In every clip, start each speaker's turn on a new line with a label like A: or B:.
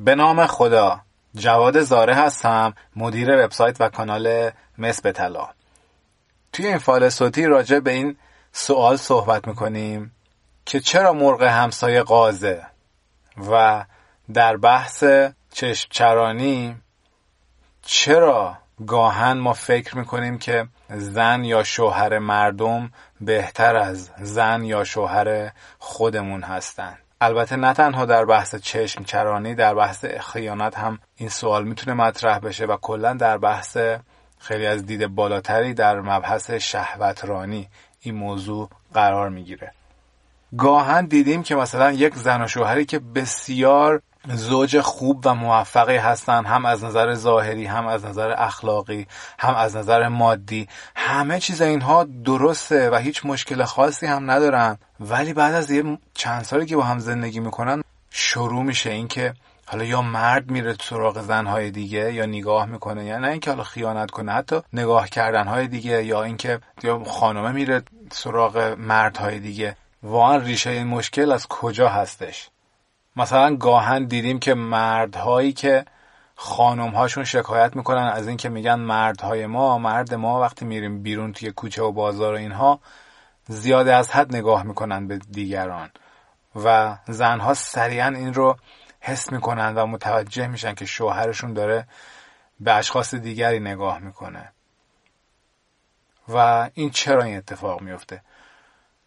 A: به نام خدا. جواد زاره هستم مدیر وبسایت و کانال مس به طلا. توی این فایل صوتی راجع به این سوال صحبت می‌کنیم که چرا مرغ همسایه قازه و در بحث چشم چرانی چرا گاهن ما فکر می‌کنیم که زن یا شوهر مردم بهتر از زن یا شوهر خودمون هستند البته نه تنها در بحث چشم چرانی در بحث خیانت هم این سوال می‌تونه مطرح بشه و کلا در بحث خیلی از دید بالاتری در مبحث شهوترانی این موضوع قرار می‌گیره. گاهن دیدیم که مثلا یک زن و شوهری که بسیار زوج خوب و موفقی هستن هم از نظر ظاهری هم از نظر اخلاقی هم از نظر مادی. همه چیز اینها درسته و هیچ مشکل خاصی هم ندارن. ولی بعد از یه چند سالی که با هم زندگی می‌کنن شروع میشه اینکه حالا یا مرد میره سراغ زنهای دیگه یا نگاه می‌کنه. یا نه اینکه حالا خیانت کنه حتی نگاه کردنهای دیگه یا اینکه یا خانمه میره سراغ مردهای دیگه. واقعا ریشه این مشکل از کجا هستش؟ مثلا گاهن دیدیم که مردهایی که خانم هاشون شکایت می‌کنن از اینکه میگن مردهای ما مرد ما وقتی میریم بیرون توی کوچه و بازار و اینها زیاده از حد نگاه می‌کنن به دیگران و زنها سریعا این رو حس می‌کنن و متوجه میشن که شوهرشون داره به اشخاص دیگری نگاه می‌کنه. و این چرا این اتفاق میفته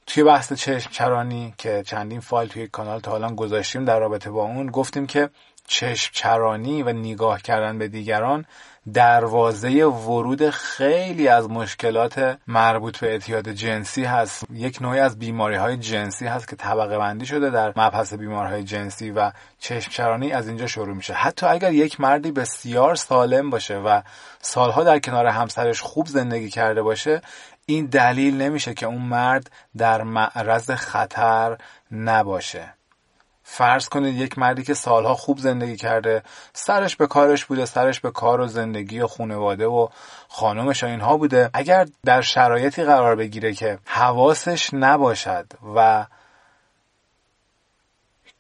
A: توی بحث چشم چرانی که چندین فایل توی کانال تا حالا گذاشتیم در رابطه با اون گفتیم که چشم چرانی و نگاه کردن به دیگران دروازه ورود خیلی از مشکلات مربوط به اعتیاد جنسی هست. یک نوعی از بیماری های جنسی هست که طبقه بندی شده در مبحث بیماری جنسی و چشم چرانی از اینجا شروع میشه. حتی اگر یک مردی بسیار سالم باشه و سالها در کنار همسرش خوب زندگی کرده باشه این دلیل نمیشه که اون مرد در معرض خطر نباشه. فرض کنید یک مردی که سالها خوب زندگی کرده سرش به کارش بوده سرش به کار و زندگی و خانواده و خانمش و اینها بوده. اگر در شرایطی قرار بگیره که حواسش نباشد و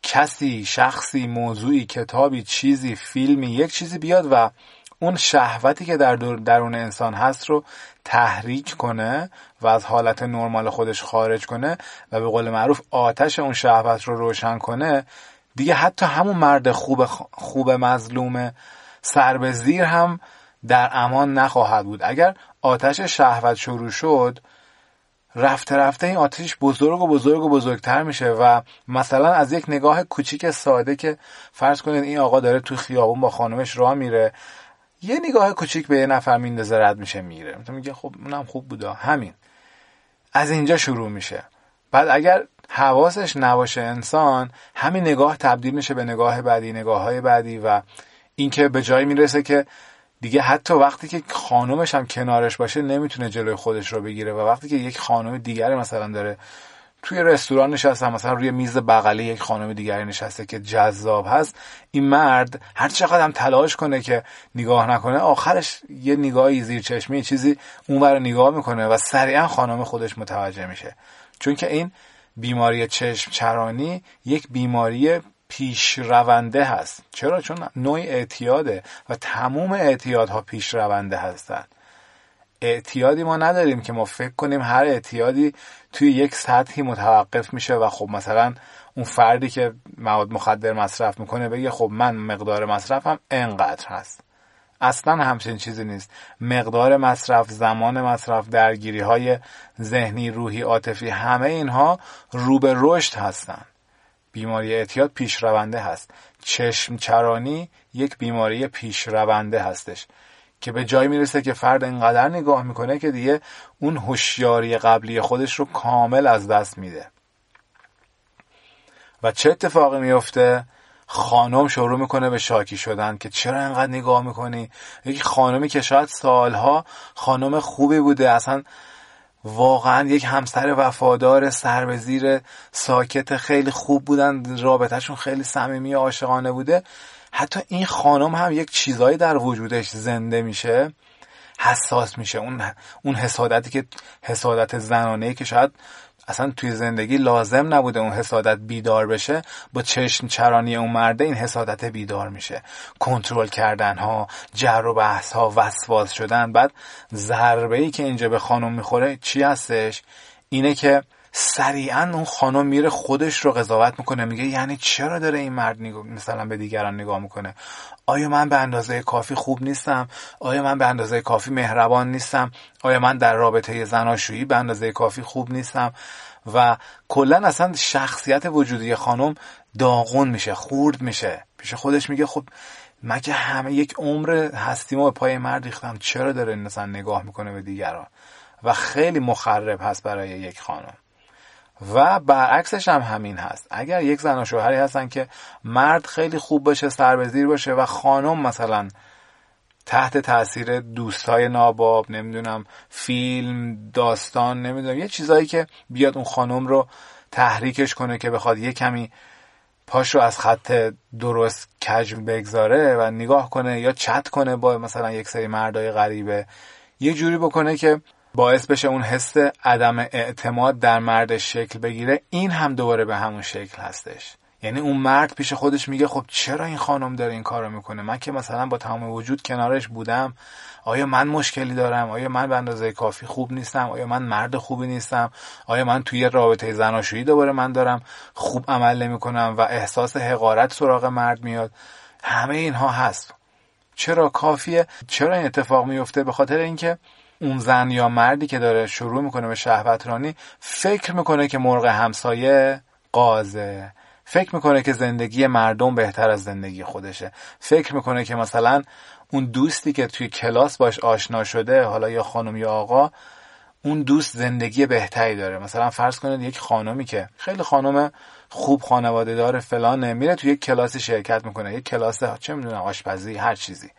A: کسی شخصی موضوعی کتابی چیزی فیلمی یک چیزی بیاد و اون شهوتی که در درون انسان هست رو تحریک کنه و از حالت نرمال خودش خارج کنه و به قول معروف آتش اون شهوت رو روشن کنه دیگه حتی همون مرد خوب خوب مظلوم سر به زیر هم در امان نخواهد بود. اگر آتش شهوت شروع شد رفته رفته این آتش بزرگ و بزرگ و بزرگتر میشه و مثلا از یک نگاه کوچیک ساده که فرض کنید این آقا داره تو خیابون با خانمش راه میره یه نگاه کوچیک به یه نفر میندازه رد میشه میره. تو میگه خب اونم خوب بوده. همین. از اینجا شروع میشه. بعد اگر حواسش نباشه انسان همین نگاه تبدیل میشه به نگاه بعدی نگاه های بعدی و اینکه به جایی می‌رسه که دیگه حتی وقتی که خانومش هم کنارش باشه نمی‌تونه جلوی خودش رو بگیره و وقتی که یک خانم دیگری مثلا داره توی رستوران نشسته مثلا روی میز بغلی یک خانم دیگری نشسته که جذاب هست این مرد هر چقدر هم تلاش کنه که نگاه نکنه آخرش یه نگاهی زیر چشمی چیزی اونور نگاه می‌کنه و سریعا خانم خودش متوجه میشه. چون که این بیماری چشم چرانی یک بیماری پیش رونده هست. چرا؟ چون نوع اعتیاده و تموم اعتیادها پیش رونده هستند. اعتیادی ما نداریم که ما فکر کنیم هر اعتیادی توی یک سطحی متوقف میشه و خب مثلا اون فردی که مواد مخدر مصرف می‌کنه بگه خب من مقدار مصرفم انقدر هست. اصلا همچین چیزی نیست. مقدار مصرف زمان مصرف درگیری های ذهنی روحی عاطفی همه اینها رو به رشد هستن. بیماری اعتیاد پیشرونده هست. چشم چرانی یک بیماری پیشرونده هستش. که به جایی می‌رسه که فرد اینقدر نگاه می‌کنه که دیگه اون هوشیاری قبلی خودش رو کامل از دست میده. و چه اتفاقی میفته؟ خانم شروع می‌کنه به شاکی شدن که چرا اینقدر نگاه می‌کنی؟ یک خانمی که شاید سالها خانم خوبی بوده اصلا واقعا یک همسر وفادار سر به زیر ساکت خیلی خوب بودن رابطهشون خیلی صمیمی عاشقانه بوده. حتی این خانم هم یک چیزایی در وجودش زنده میشه حساس میشه. اون اون حسادتی که حسادت زنانه که شاید اصلا توی زندگی لازم نبوده اون حسادت بیدار بشه با چشم چرانی اون مرده این حسادت بیدار میشه. کنترل کردن ها جر و بحث ها وسواس شدن. بعد ضربه ای که اینجا به خانم می‌خوره چی هستش؟ اینه که سریعا اون خانم میره خودش رو قضاوت می‌کنه میگه یعنی چرا داره این مرد مثلا به دیگران نگاه می‌کنه؟ آیا من به اندازه کافی خوب نیستم؟ آیا من به اندازه کافی مهربان نیستم؟ آیا من در رابطه زناشویی به اندازه کافی خوب نیستم؟ و کلا اصلا شخصیت وجودی خانم داغون میشه خورد میشه. پیش خودش میگه خب مگه همه یک عمر هستیم به پای مرد ریختم؟ چرا داره مثلا نگاه می‌کنه به دیگران؟ و خیلی مخرب هست برای یک خانم. و برعکسش هم همین هست. اگر یک زن و شوهری هستن که مرد خیلی خوب باشه سربزیر باشه و خانم مثلا تحت تاثیر دوستای ناباب نمی‌دونم فیلم داستان نمی‌دونم یه چیزایی که بیاد اون خانم رو تحریکش کنه که بخواد یه کمی پاش رو از خط درست کج بگذاره و نگاه کنه یا چت کنه با مثلا یک سری مردای غریبه. یه جوری بکنه که باعث بشه اون حس عدم اعتماد در مرد شکل بگیره این هم دوباره به همون شکل هستش. یعنی اون مرد پیش خودش میگه خب چرا این خانم داره این کارو می‌کنه؟ من که مثلا با تمام وجود کنارش بودم آیا من مشکلی دارم؟ آیا من به اندازه کافی خوب نیستم؟ آیا من مرد خوبی نیستم؟ آیا من توی رابطه زناشویی دوباره من دارم خوب عمل نمی‌کنم و احساس حقارت سراغ مرد میاد؟ همه اینها هست. چرا کافیه؟ چرا این اتفاق میفته به خاطر اینکه اون زن یا مردی که داره شروع می‌کنه به شهوت رانی فکر می‌کنه که مرغ همسایه قازه. فکر می‌کنه که زندگی مردم بهتر از زندگی خودشه. فکر می‌کنه که مثلا اون دوستی که توی کلاس باش آشنا شده حالا یا خانم یا آقا اون دوست زندگی بهتری داره. مثلا فرض کنید یک خانمی که خیلی خانم خوب خانواده داره فلانه میره توی یک کلاسی شرکت می‌کنه یک کلاس چه می‌دونم آشپزی هر چیزی.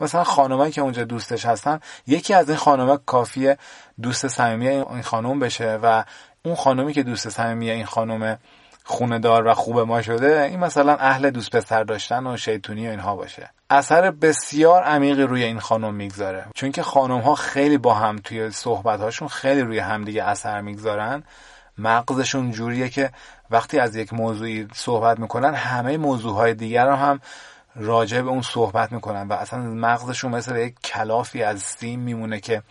A: مثلا خانمایی که اونجا دوستش هستن یکی از این خانمها کافیه دوست صمیمی این خانم بشه و اون خانمی که دوست صمیمی این خانم خونه دار و خوب ما شده این مثلا اهل دوست پسر داشتن و شیطونی و اینها باشه. اثر بسیار عمیقی روی این خانم می‌گذاره. چون که خانم ها خیلی با هم توی صحبت هاشون خیلی روی همدیگه اثر می‌گذارن مغزشون جوریه که وقتی از یک موضوعی صحبت می‌کنن همه موضوع های دیگر رو هم راجع به اون صحبت می‌کنن و اصلا مغزشون مثل یک کلافی از سیم میمونه که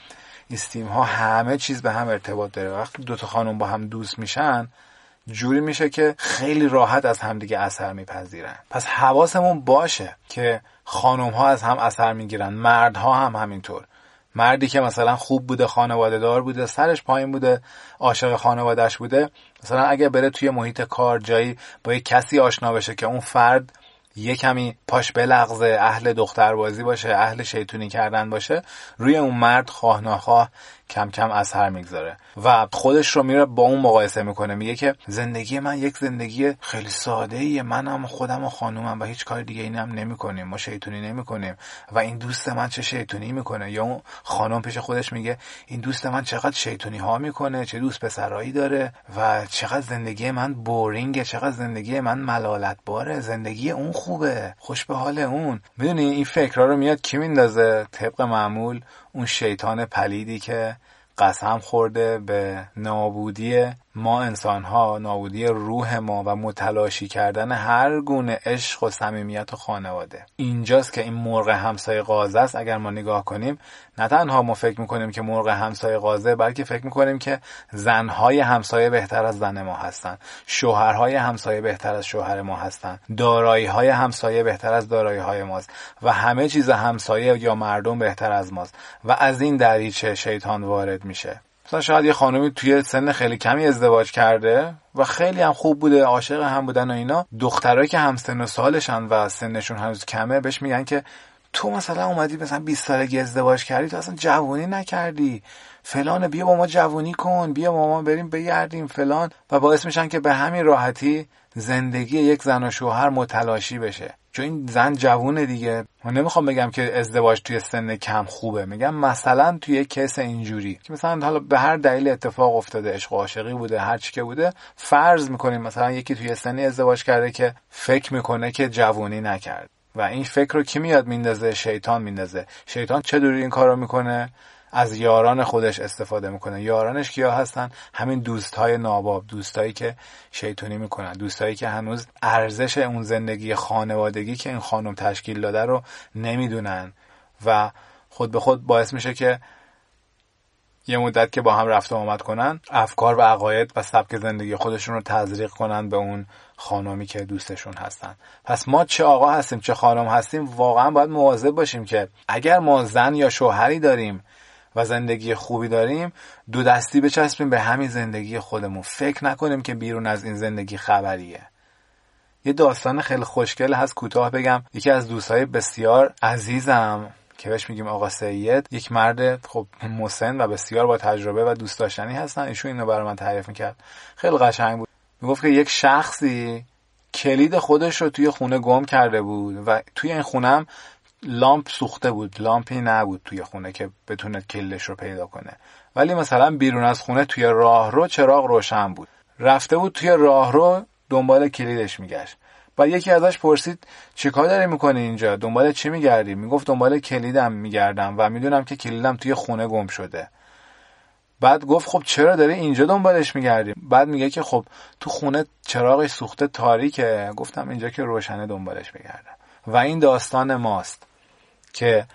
A: این ها همه چیز به هم ارتباط داره. وقتی دوتا خانم با هم دوست میشن جوری میشه که خیلی راحت از همدیگه اثر میپذیرن. پس حواسمون باشه که خانم ها از هم اثر می‌گیرن مردها هم همینطور. مردی که مثلا خوب بوده خانواده دار بوده سرش پایین بوده عاشق خانوادهش بوده مثلا اگه بره توی محیط کار جایی با یک کسی آشنا بشه که اون فرد یه کمی پاش بلغزه اهل دختربازی باشه اهل شیطونی کردن باشه روی اون مرد خواه ناخواه کم کم اثر می‌گذاره. و خودش رو میره با اون مقایسه می‌کنه. میگه که زندگی من یک زندگی خیلی ساده ایه منم خودم و خانومم و هیچ کار دیگه اینم هم نمی‌کنیم. ما شیطونی نمی‌کنیم. و این دوست من چه شیطونی می‌کنه؟ یا اون خانم پیش خودش میگه این دوست من چقدر شیطونی ها می‌کنه؟ چه دوست پسرایی داره؟ و چقدر زندگی من بورینگه؟ چقدر زندگی من ملالت باره زندگی اون خوبه. خوش به حال اون. می‌دونی این فکرها رو میاد کی میندازه؟ طبق معمول اون شیطان پلیدی که قسم خورده به نابودی ما انسان ها نابودی روح ما و متلاشی کردن هر گونه عشق و صمیمیت و خانواده. اینجاست که این مرغ همسایه غازه است. اگر ما نگاه کنیم نه تنها ما فکر می‌کنیم که مرغ همسایه غازه بلکه فکر می‌کنیم که زنهای همسایه بهتر از زن ما هستن. شوهرهای همسایه بهتر از شوهر ما هستن. دارایی های همسایه بهتر از دارایی های ماست. و همه چیز همسایه یا مردم بهتر از ماست. و از این دریچه شیطان وارد میشه. مثلا شاید یه خانمی توی سن خیلی کمی ازدواج کرده و خیلی هم خوب بوده عاشق هم بودن و اینا. دخترایی که هم سن و سالشن و سنشون هنوز کمه بهش میگن که تو مثلا اومدی مثلا 20 سالگی ازدواج کردی تو اصلا جوونی نکردی. فلان بیا با ما جوونی کن بیا با ما بریم بگردیم فلان. و باعث میشن که به همین راحتی زندگی یک زن و شوهر متلاشی بشه. چون این زن جوونه دیگه. من نمی‌خوام بگم که ازدواج توی سن کم خوبه. میگم مثلا توی کیس اینجوری. که مثلا حالا به هر دلیل اتفاق افتاده عشق و عاشقی بوده هر چی که بوده فرض می‌کنیم مثلا یکی توی سنی ازدواج کرده که فکر می‌کنه که جوونی نکرد. و این فکر رو کی میاد میندازه؟ شیطان میندازه. شیطان چه دوری این کارو می‌کنه؟ از یاران خودش استفاده می‌کنه. یارانش کیا هستن؟ همین دوستهای ناباب دوستایی که شیطونی می‌کنن دوستایی که هنوز ارزش اون زندگی خانوادگی که این خانم تشکیل داده رو نمی‌دونن. و خود به خود باعث میشه که یه مدت که با هم رفت و آمد کنن افکار و عقاید و سبک زندگی خودشون رو تزریق کنن به اون خانمی که دوستشون هستن. پس ما چه آقا هستیم چه خانم هستیم واقعا باید مواظب باشیم که اگر ما زن یا شوهری داریم و زندگی خوبی داریم دو دستی بچسبیم به همین زندگی خودمون. فکر نکنیم که بیرون از این زندگی خبریه. یه داستان خیلی خوشگل هست کوتاه بگم. یکی از دوستای بسیار عزیزم که بهش میگیم آقا سید یک مرد خب مسن و بسیار با تجربه و دوست داشتنی هستن. ایشون اینو برای من تعریف می‌کرد. خیلی قشنگ بود. می‌گفت که یک شخصی کلید خودش رو توی خونه گم کرده بود و توی این خونم لامپ سوخته بود لامپی نبود توی خونه که بتونه کلش رو پیدا کنه. ولی مثلا بیرون از خونه توی راهرو چراغ روشن بود. رفته بود توی راهرو دنبال کلیدش میگشت. و یکی ازش پرسید چیکار داری می‌کنی اینجا؟ دنبال چی میگردی؟ می‌گفت دنبال کلیدم میگردم و می‌دونم که کلیدم توی خونه گم شده. بعد گفت خب چرا داری اینجا دنبالش میگردی؟ بعد میگه که خب تو خونه چراغش سوخته تاریکه. گفتم اینجا که روشنه دنبالش میگردم. و این داستان ماست. که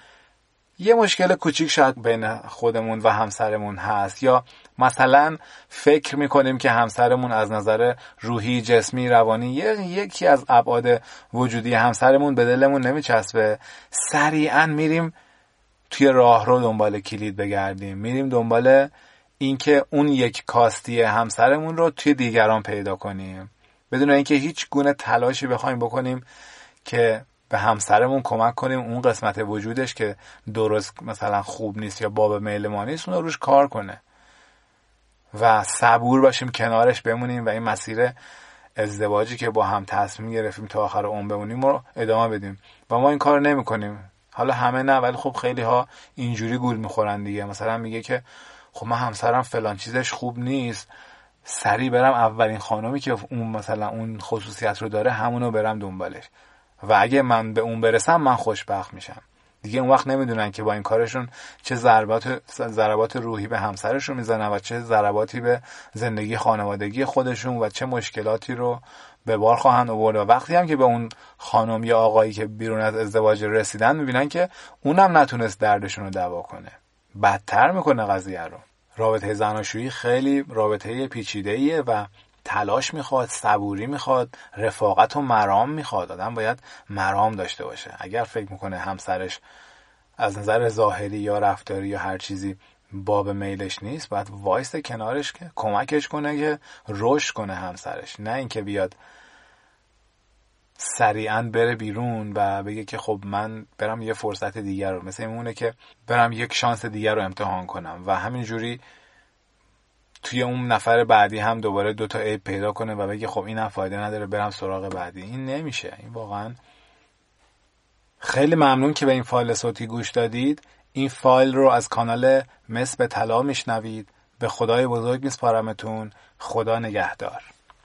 A: یه مشکل کوچیک شاید بین خودمون و همسرمون هست. یا مثلا فکر می‌کنیم که همسرمون از نظر روحی جسمی روانی یکی از ابعاد وجودی همسرمون به دلمون نمیچسبه. سریعا میریم توی راه رو دنبال کلید بگردیم. میریم دنبال اینکه اون یک کاستی همسرمون رو توی دیگران پیدا کنیم. بدون اینکه هیچ گونه تلاشی بخوایم بکنیم که به همسرمون کمک کنیم اون قسمت وجودش که درست مثلا خوب نیست یا باب میل ما نیست اون روش کار کنه. و صبور باشیم کنارش بمونیم و این مسیر ازدواجی که با هم تصمیم گرفتیم تا آخر عمر بمونیم رو ادامه بدیم. و ما این کار نمی کنیم حالا همه نه ولی خب خیلی ها اینجوری گول می‌خورن دیگه. مثلا میگه که خب من همسرم فلان چیزش خوب نیست. سریع برم اولین خانمی که اون مثلا اون خصوصیت رو داره همونو برم دنبالش. و اگه من به اون برسم من خوشبخت میشم. دیگه اون وقت نمی‌دونن که با این کارشون چه ضربات ضربات روحی به همسرشون می‌زنن و چه ضرباتی به زندگی خانوادگی خودشون و چه مشکلاتی رو به بار خواهند آورد. و وقتی هم که به اون خانم یا آقایی که بیرون از ازدواج رسیدن می‌بینن که اونم نتونست دردشون رو دوا کنه. بدتر می‌کنه قضیه رو. رابطه زناشویی خیلی رابطه پیچیده و تلاش می‌خواد صبوری می‌خواد رفاقت و مرام می‌خواد. آدم باید مرام داشته باشه. اگر فکر می‌کنه همسرش از نظر ظاهری یا رفتاری یا هر چیزی باب میلش نیست باید وایست کنارش که کمکش کنه که رشد کنه همسرش. نه اینکه بیاد سریعا بره بیرون و بگه که خب من برم یه فرصت دیگر رو مثل اونه که برم یک شانس دیگر رو امتحان کنم. و همینجوری توی اون نفر بعدی هم دوباره دوتا عیب پیدا کنه و بگه خب اینم فایده نداره برم سراغ بعدی. این نمیشه. این واقعا خیلی ممنون که به این فایل صوتی گوش دادید. این فایل رو از کانال مس به طلا میشنوید. به خدای بزرگ میسپارمتون خدا نگهدار.